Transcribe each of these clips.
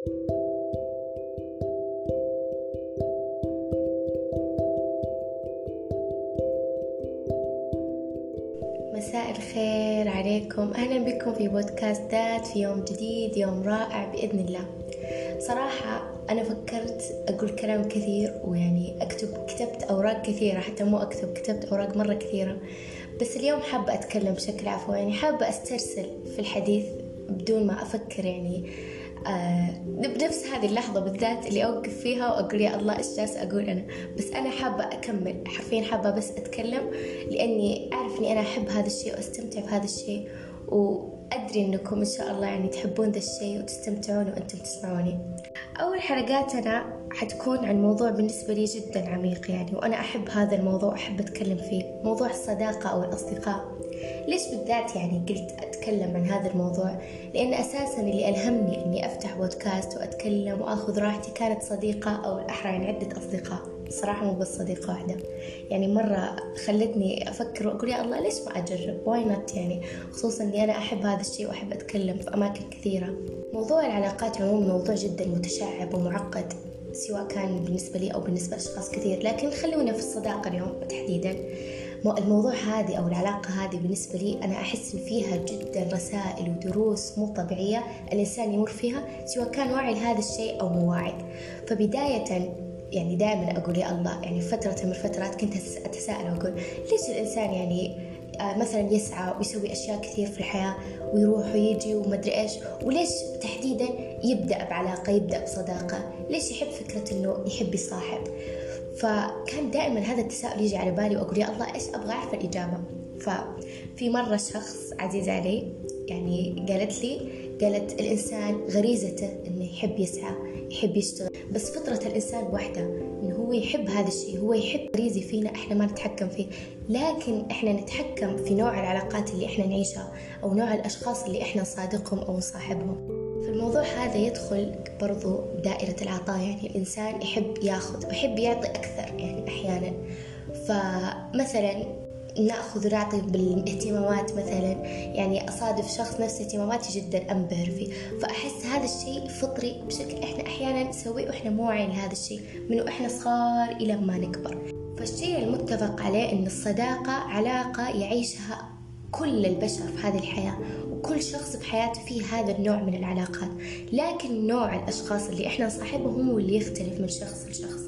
مساء الخير عليكم. أهلا بكم في بودكاست ذات في يوم جديد يوم رائع بإذن الله. صراحة أنا فكرت أقول كلام كثير ويعني أكتب كتبت أوراق كثيرة حتى مو أكتب كتبت أوراق مرة كثيرة. بس اليوم حابة أتكلم بشكل عفوي يعني حابة أسترسل في الحديث بدون ما أفكر يعني آه بنفس هذه اللحظة بالذات اللي أوقف فيها وأقول يا الله إيش جالس أقول أنا؟ بس أنا حابة أكمل حرفيا حابة بس أتكلم لأني أعرف إني أنا أحب هذا الشيء وأستمتع بهذا الشيء وأدري إنكم إن شاء الله يعني تحبون ذا الشيء وتستمتعون وأنتم تسمعوني. أول حلقاتنا حتكون عن موضوع بالنسبة لي جدا عميق يعني وأنا أحب هذا الموضوع أحب أتكلم فيه. موضوع الصداقة أو الأصدقاء. ليش بالذات يعني قلت أتكلم عن هذا الموضوع؟ لأن أساسا اللي ألهمني أني أفتح بودكاست وأتكلم وأخذ راحتي كانت صديقة أو الأحرى يعني عدة أصدقاء. صراحة مو بس صديقة واحدة. يعني مرة خلتني أفكر وأقول يا الله ليش ما أجرب؟ why not يعني؟ خصوصا أني أنا أحب هذا الشيء وأحب أتكلم في أماكن كثيرة. موضوع العلاقات عموما موضوع جدا متشعب ومعقد. سواء كان بالنسبة لي أو بالنسبة لأشخاص كثير. لكن خلونا في الصداقة اليوم تحديدا. الموضوع هذه أو العلاقة هذه بالنسبة لي أنا أحس إن فيها جدا رسائل ودروس مو طبيعية الإنسان يمر فيها سواء كان واعي لهذا الشيء أو مو واعي. فبداية يعني دائما أقول يا الله يعني فترة من الفترات كنت أتساءل وأقول ليش الإنسان يعني مثلا يسعى ويسوي أشياء كثير في الحياة ويروح ويجي ومدري إيش. وليش تحديدا يبدأ بعلاقة يبدأ بصداقة؟ ليش يحب فكرة إنه يحب يصاحب؟ فكان دائما هذا التساؤل يجي على بالي وأقول يا الله إيش أبغى أعرف الإجابة؟ ففي مرة شخص عزيز علي يعني قالت لي قالت الإنسان غريزته إنه يحب يسعى يحب يشتغل. بس فطرة الإنسان واحدة إنه هو يحب هذا الشيء هو يحب غريزي فينا إحنا ما نتحكم فيه. لكن إحنا نتحكم في نوع العلاقات اللي إحنا نعيشها أو نوع الأشخاص اللي إحنا نصادقهم أو نصاحبهم. في الموضوع هذا يدخل برضو دائرة العطاء يعني الإنسان يحب ياخذ ويحب يعطي أكثر يعني أحيانا. فمثلا نأخذ ونعطي بالاهتمامات مثلا. يعني أصادف شخص نفس اهتماماتي جدا انبهر فيه فأحس هذا الشيء فطري بشكل إحنا أحيانا نسويه وإحنا مو واعيين لهذا الشيء من وإحنا صغار إلى ما نكبر. فالشيء المتفق عليه إن الصداقة علاقة يعيشها كل البشر في هذه الحياة وكل شخص بحياته فيه هذا النوع من العلاقات. لكن نوع الأشخاص اللي إحنا نصاحبهم هو اللي يختلف من شخص لشخص.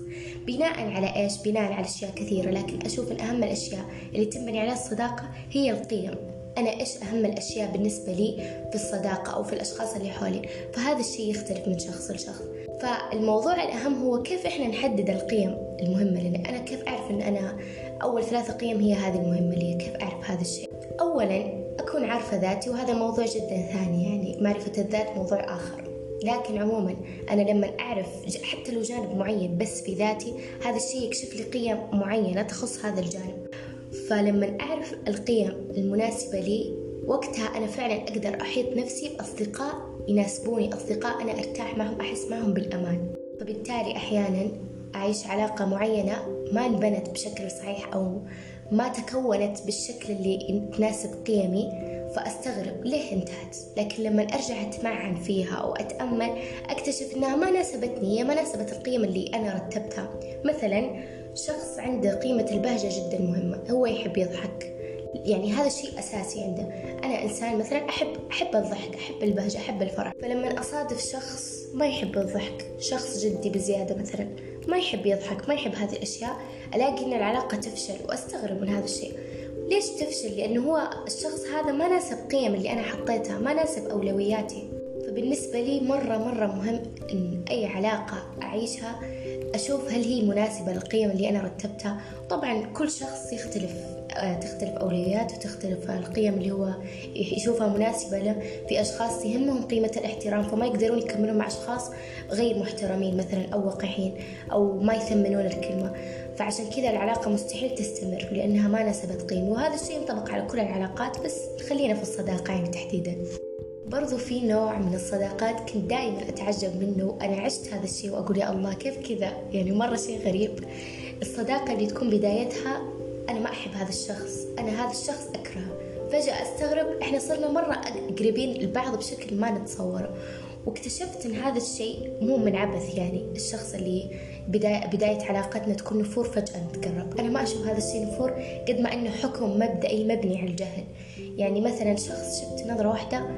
بناء على إيش؟ بناء على أشياء كثيرة لكن أشوف أن أهم الأشياء اللي تنبني عليها الصداقة هي القيم. أنا إيش أهم الأشياء بالنسبة لي في الصداقة أو في الأشخاص اللي حولي؟ فهذا الشيء يختلف من شخص لشخص. فالموضوع الأهم هو كيف إحنا نحدد القيم المهمة لنا أنا كيف أعرف أن أنا أول ثلاثة قيم هي هذه المهمة لي؟ كيف أعرف هذا الشيء؟ أولا أكون عارفة ذاتي وهذا موضوع جدا ثاني يعني معرفة الذات موضوع آخر. لكن عموما أنا لما أعرف حتى لو جانب معين بس في ذاتي هذا الشيء يكشف لي قيم معينة تخص هذا الجانب. فلما أعرف القيم المناسبة لي وقتها أنا فعلا أقدر أحيط نفسي بأصدقاء يناسبوني أصدقاء أنا أرتاح معهم أحس معهم بالأمان. فبالتالي أحيانا أعيش علاقة معينة ما انبنت بشكل صحيح أو ما تكونت بالشكل اللي تناسب قيمي. فأستغرب ليه انتهت؟ لكن لما أرجع أتمعن فيها أو أتأمل أكتشف أنها ما ناسبتني هي ما ناسبت القيم اللي أنا رتبتها. مثلا شخص عنده قيمة البهجة جدا مهمة هو يحب يضحك. يعني هذا شيء أساسي عنده. أنا إنسان مثلا أحب أحب الضحك أحب البهجة أحب الفرح. فلما أصادف شخص ما يحب الضحك شخص جدي بزيادة مثلا ما يحب يضحك ما يحب هذه الأشياء ألاقي أن العلاقة تفشل وأستغرب من هذا الشيء. ليش تفشل؟ لأنه هو الشخص هذا ما ناسب قيم اللي أنا حطيتها ما ناسب أولوياتي. فبالنسبة لي مرة مرة مهم أن أي علاقة أعيشها أشوف هل هي مناسبة للقيم اللي أنا رتبتها. طبعا كل شخص يختلف آه، تختلف أولوياته وتختلف القيم اللي هو يشوفها مناسبة له. في أشخاص يهمهم قيمة الاحترام فما يقدرون يكملون مع أشخاص غير محترمين مثلا أو وقحين أو ما يثمنون الكلمة. فعشان كذا العلاقة مستحيل تستمر لأنها ما ناسبت قيمة وهذا الشيء ينطبق على كل العلاقات بس خلينا في الصداقة يعني تحديدا. برضو في نوع من الصداقات كنت دائما أتعجب منه أنا عشت هذا الشيء وأقول يا الله كيف كذا؟ يعني مرة شيء غريب. الصداقة اللي تكون بدايتها أنا ما أحب هذا الشخص أنا هذا الشخص أكرهه. فجأة أستغرب إحنا صرنا مرة قريبين لبعض بشكل ما نتصوره واكتشفت إن هذا الشيء مو من عبث يعني الشخص اللي بداية, بداية علاقتنا تكون نفور فجأة نتقرب. أنا ما أشوف هذا الشيء نفور قد ما أنه حكم مبدئي مبني على الجهل. يعني مثلا شخص شفت نظرة واحدة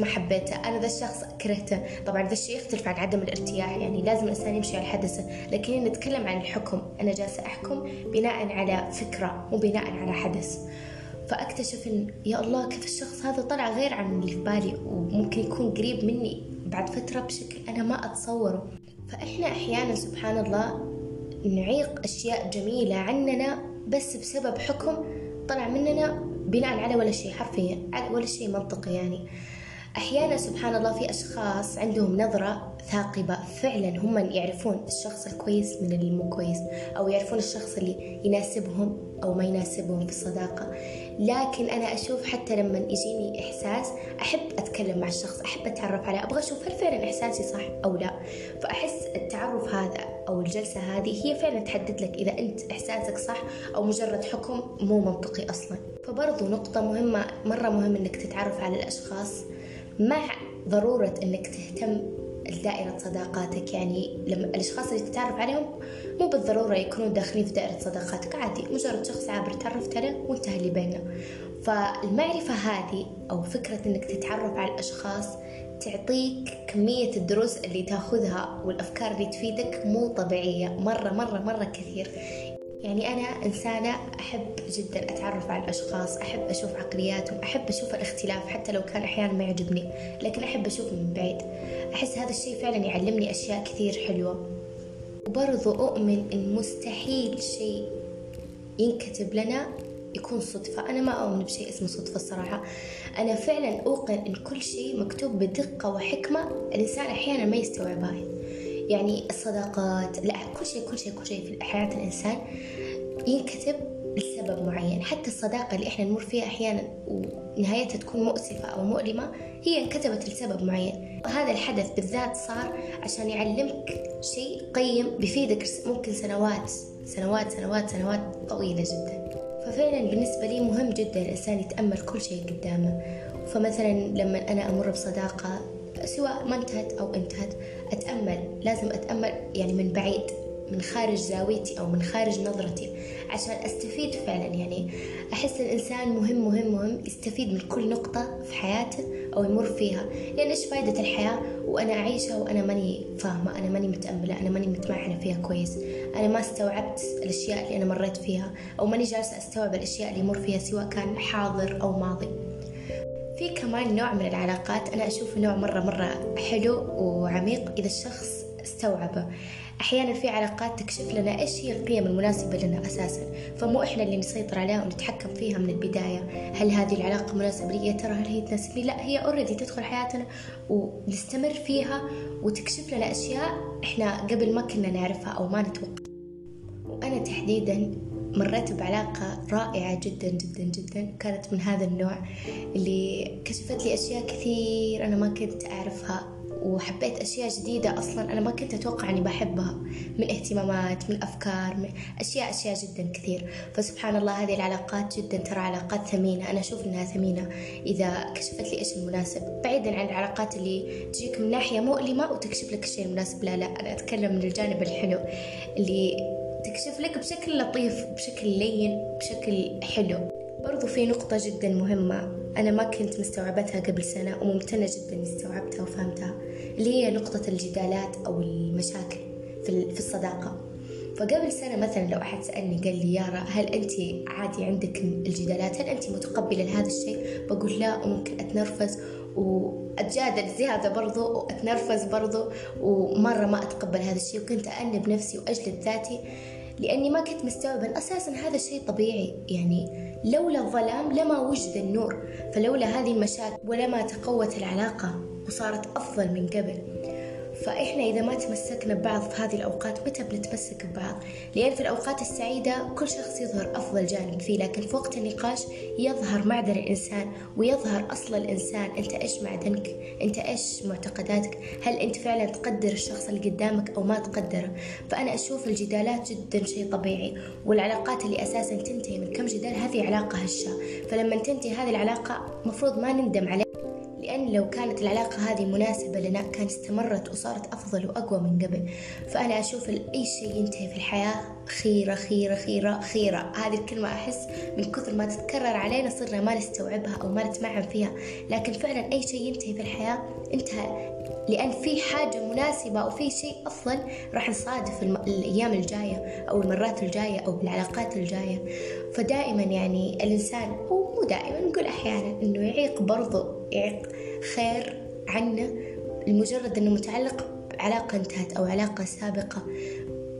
ما حبيته. أنا ذا الشخص كرهته. طبعا ذا الشيء يختلف عن عدم الارتياح يعني لازم الإنسان يمشي على حدثه لكن نتكلم عن الحكم أنا جالسة أحكم بناء على فكرة مو بناء على حدث. فأكتشف إن يا الله كيف الشخص هذا طلع غير عن اللي في بالي وممكن يكون قريب مني بعد فترة بشكل أنا ما أتصوره. فإحنا أحيانا سبحان الله نعيق أشياء جميلة عننا بس بسبب حكم طلع مننا بناء على ولا شيء حرفيا ولا شيء منطقي يعني. أحيانا سبحان الله في أشخاص عندهم نظرة ثاقبة فعلا هم يعرفون الشخص الكويس من اللي مو كويس أو يعرفون الشخص اللي يناسبهم أو ما يناسبهم في الصداقة. لكن أنا أشوف حتى لما يجيني إحساس أحب أتكلم مع الشخص أحب أتعرف عليه أبغى أشوف هل فعلا إحساسي صح أو لا. فأحس التعرف هذا أو الجلسة هذه هي فعلا تحدد لك إذا أنت إحساسك صح أو مجرد حكم مو منطقي أصلا. فبرضو نقطة مهمة مرة مهم إنك تتعرف على الأشخاص مع ضرورة إنك تهتم دائرة صداقاتك. يعني لما الأشخاص اللي تتعرف عليهم مو بالضرورة يكونون داخلين في دائرة صداقاتك عادي. مجرد شخص عابر تعرفت عليه وانتهى اللي بيننا فالمعرفة هذه أو فكرة إنك تتعرف على الأشخاص تعطيك كمية الدروس اللي تاخذها والأفكار اللي تفيدك مو طبيعية. مرة مرة مرة كثير. يعني أنا إنسانة أحب جدا أتعرف على الأشخاص أحب أشوف عقلياتهم أحب أشوف الاختلاف حتى لو كان أحيانا ما يعجبني لكن أحب أشوف من بعيد. أحس هذا الشيء فعلا يعلمني أشياء كثير حلوة. وبرضو أؤمن إن مستحيل شيء ينكتب لنا يكون صدفة. أنا ما أؤمن بشيء اسمه صدفة الصراحة. أنا فعلا أوقن إن كل شيء مكتوب بدقة وحكمة الإنسان أحيانا ما يستوعبها. يعني الصداقات لا كل شيء كل شيء كل شيء في حياة الإنسان ينكتب لسبب معين. حتى الصداقة اللي إحنا نمر فيها أحيانا ونهايتها تكون مؤسفة أو مؤلمة هي انكتبت لسبب معين. هذا الحدث بالذات صار عشان يعلمك شيء قيم بيفيدك ممكن سنوات سنوات سنوات سنوات طويلة جدا. ففعلا بالنسبة لي مهم جدا الإنسان يتأمل كل شيء قدامه. فمثلا لما أنا أمر بصداقة سواء ما انتهت أو انتهت أتأمل لازم أتأمل يعني من بعيد من خارج زاويتي أو من خارج نظرتي عشان أستفيد فعلا. يعني أحس الإنسان مهم مهم مهم يستفيد من كل نقطة في حياته أو يمر فيها. لأن إيش فائدة الحياة؟ وأنا أعيشها وأنا ماني فاهمة أنا ماني متأملة أنا ماني متمعنة فيها كويس. أنا ما استوعبت الأشياء اللي أنا مريت فيها أو ماني جالسة أستوعب الأشياء اللي يمر فيها سواء كان حاضر أو ماضي. في كمان نوع من العلاقات أنا أشوفه نوع مرة مرة حلو وعميق إذا الشخص استوعبه. أحيانا في علاقات تكشف لنا إيش هي القيم المناسبة لنا أساسا فمو إحنا اللي نسيطر عليها ونتحكم فيها من البداية. هل هذه العلاقة مناسبة لي؟ يا ترى هل هي تناسبني لا هي أوريدي تدخل حياتنا ونستمر فيها وتكشف لنا أشياء إحنا قبل ما كنا نعرفها أو ما نتوقع. وأنا تحديدا مريت بعلاقة رائعة جدا جدا جدا. كانت من هذا النوع اللي كشفت لي أشياء كثير أنا ما كنت أعرفها وحبيت أشياء جديدة أصلا أنا ما كنت أتوقع أني بحبها. من اهتمامات من أفكار من أشياء أشياء جدا كثير. فسبحان الله هذه العلاقات جدا ترى علاقات ثمينة. أنا أشوف أنها ثمينة إذا كشفت لي إيش المناسب. بعيدا عن العلاقات اللي تجيك من ناحية مؤلمة وتكشف لك الشيء المناسب. لا لا أنا أتكلم من الجانب الحلو اللي تكشف لك بشكل لطيف بشكل لين بشكل حلو. برضو في نقطة جدا مهمة أنا ما كنت مستوعبتها قبل سنة وممتنة جدا استوعبتها وفهمتها اللي هي نقطة الجدالات أو المشاكل في الصداقة. فقبل سنة مثلا لو أحد سألني قال لي يارا هل أنت عادي عندك الجدالات؟ هل أنت متقبلة لهذا الشيء؟ بقول لا وممكن أتنرفز وأتجادل زيادة برضو وأتنرفز برضو. ومرة ما أتقبل هذا الشيء وكنت أأنب نفسي وأجلد ذاتي لأني ما كنت مستوعبة أساسا هذا الشيء طبيعي. يعني لولا الظلام لما وجد النور فلولا هذه المشاكل ولما تقوت العلاقة وصارت أفضل من قبل. فإحنا إذا ما تمسكنا ببعض في هذه الأوقات متى بنتمسك ببعض؟ لأن في الأوقات السعيدة كل شخص يظهر أفضل جانب فيه لكن في وقت النقاش يظهر معدن الإنسان ويظهر أصل الإنسان أنت إيش معدنك؟ أنت إيش معتقداتك؟ هل أنت فعلا تقدر الشخص اللي قدامك أو ما تقدره؟ فأنا أشوف الجدالات جدا شيء طبيعي والعلاقات اللي أساسا تنتهي من كم جدال هذه علاقة هشة فلما تنتهي هذه العلاقة مفروض ما نندم عليها لأن لو كانت العلاقة هذه مناسبة لنا كان استمرت وصارت أفضل وأقوى من قبل. فأنا أشوف أي شيء ينتهي في الحياة خيرة خيرة خيرة خيرة. هذه الكلمة أحس من كثر ما تتكرر علينا صرنا ما نستوعبها أو ما نتمعن فيها. لكن فعلا أي شيء ينتهي في الحياة انتهى. لأن في حاجة مناسبة أو في شيء أفضل راح نصادف. الأيام الجاية أو المرات الجاية أو بالعلاقات الجاية. فدائما يعني الإنسان هو مو دائما نقول أحيانا إنه يعيق يعيق خير عنه لمجرد إنه متعلق بعلاقة انتهت أو علاقة سابقة.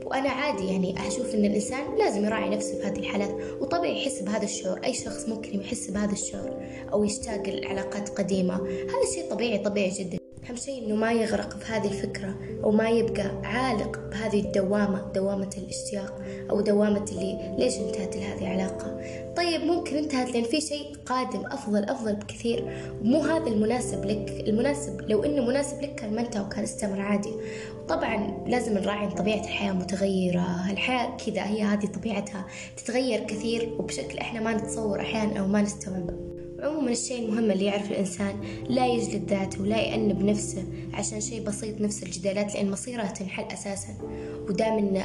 وأنا عادي يعني أشوف إن الإنسان لازم يراعي نفسه في هذه الحالات وطبيعي يحس بهذا الشعور. أي شخص ممكن يحس بهذا الشعور أو يشتاق لعلاقات قديمة هذا شيء طبيعي طبيعي جدا. أهم شيء إنه ما يغرق في هذه الفكرة أو ما يبقى عالق بهذه الدوامة دوامة الاشتياق أو دوامة اللي ليش انتهت هذه العلاقة؟ طيب ممكن انتهت لأن في شيء قادم أفضل أفضل بكثير. ومو هذا المناسب لك المناسب لو إنه مناسب لك كان ما انتهى وكان استمر عادي. طبعا لازم نراعي إن طبيعة الحياة متغيرة الحياة كذا هي هذه طبيعتها تتغير كثير وبشكل إحنا ما نتصور أحيانا أو ما نستوعبه. عموما الشيء المهم اللي يعرف الإنسان لا يجلد ذاته ولا يأنب نفسه عشان شيء بسيط نفس الجدالات لأن مصيرها تنحل أساسا. ودام إن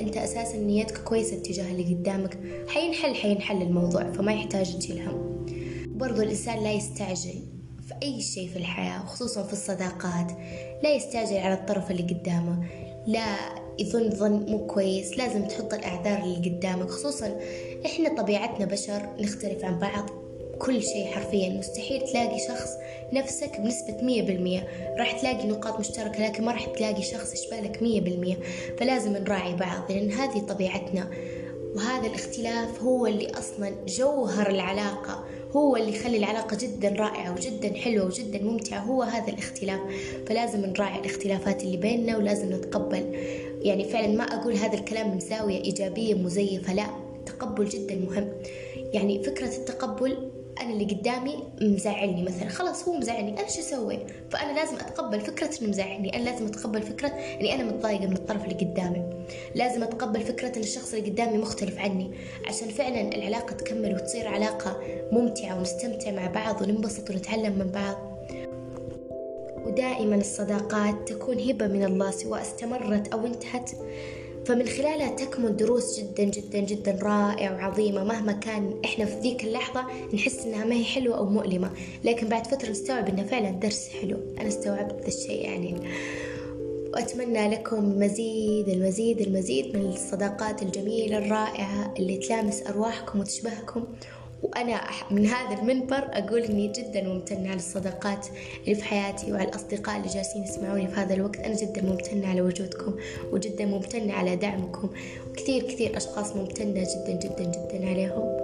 أنت أساسا نيتك كويسة تجاه اللي قدامك حينحل حينحل الموضوع فما يحتاج تشيل هم برضو الإنسان لا يستعجل في أي شيء في الحياة وخصوصا في الصداقات. لا يستعجل على الطرف اللي قدامه. لا يظن ظن مو كويس لازم تحط الأعذار اللي قدامك. خصوصا إحنا طبيعتنا بشر نختلف عن بعض. كل شيء حرفيا. مستحيل تلاقي شخص نفسك بنسبة مية بالمية. راح تلاقي نقاط مشتركة لكن ما راح تلاقي شخص يشبهلك مية بالمية. فلازم نراعي بعض لأن هذه طبيعتنا. وهذا الاختلاف هو اللي أصلا جوهر العلاقة هو اللي يخلي العلاقة جدا رائعة وجدا حلوة وجدا ممتعة. هو هذا الاختلاف. فلازم نراعي الاختلافات اللي بيننا ولازم نتقبل. يعني فعلا ما أقول هذا الكلام من زاوية إيجابية مزيفة لا. التقبل جدا مهم. يعني فكرة التقبل أنا اللي قدامي مزعلني مثلا. خلاص هو مزعلني أنا شو أسوي؟ فأنا لازم أتقبل فكرة إنه مزعلني. أنا لازم أتقبل فكرة إني أنا متضايقة من الطرف اللي قدامي. لازم أتقبل فكرة إن الشخص اللي قدامي مختلف عني. عشان فعلا العلاقة تكمل وتصير علاقة ممتعة ونستمتع مع بعض وننبسط ونتعلم من بعض. ودائما الصداقات تكون هبة من الله سواء استمرت أو انتهت. فمن خلالها تكمن دروس جدا جدا جدا رائعة وعظيمة. مهما كان إحنا في ذيك اللحظة نحس إنها ما هي حلوة أو مؤلمة. لكن بعد فترة نستوعب إنها فعلا درس حلو. أنا استوعبت ذا الشيء يعني. وأتمنى لكم مزيد المزيد المزيد من الصداقات الجميلة الرائعة اللي تلامس أرواحكم وتشبهكم. وأنا من هذا المنبر أقول إني جدا ممتنة على الصداقات اللي في حياتي وعلى الأصدقاء اللي جالسين يسمعوني في هذا الوقت. أنا جدا ممتنة على وجودكم وجدا ممتنة على دعمكم. وكثير كثير أشخاص ممتنة جدا جدا جدا عليهم.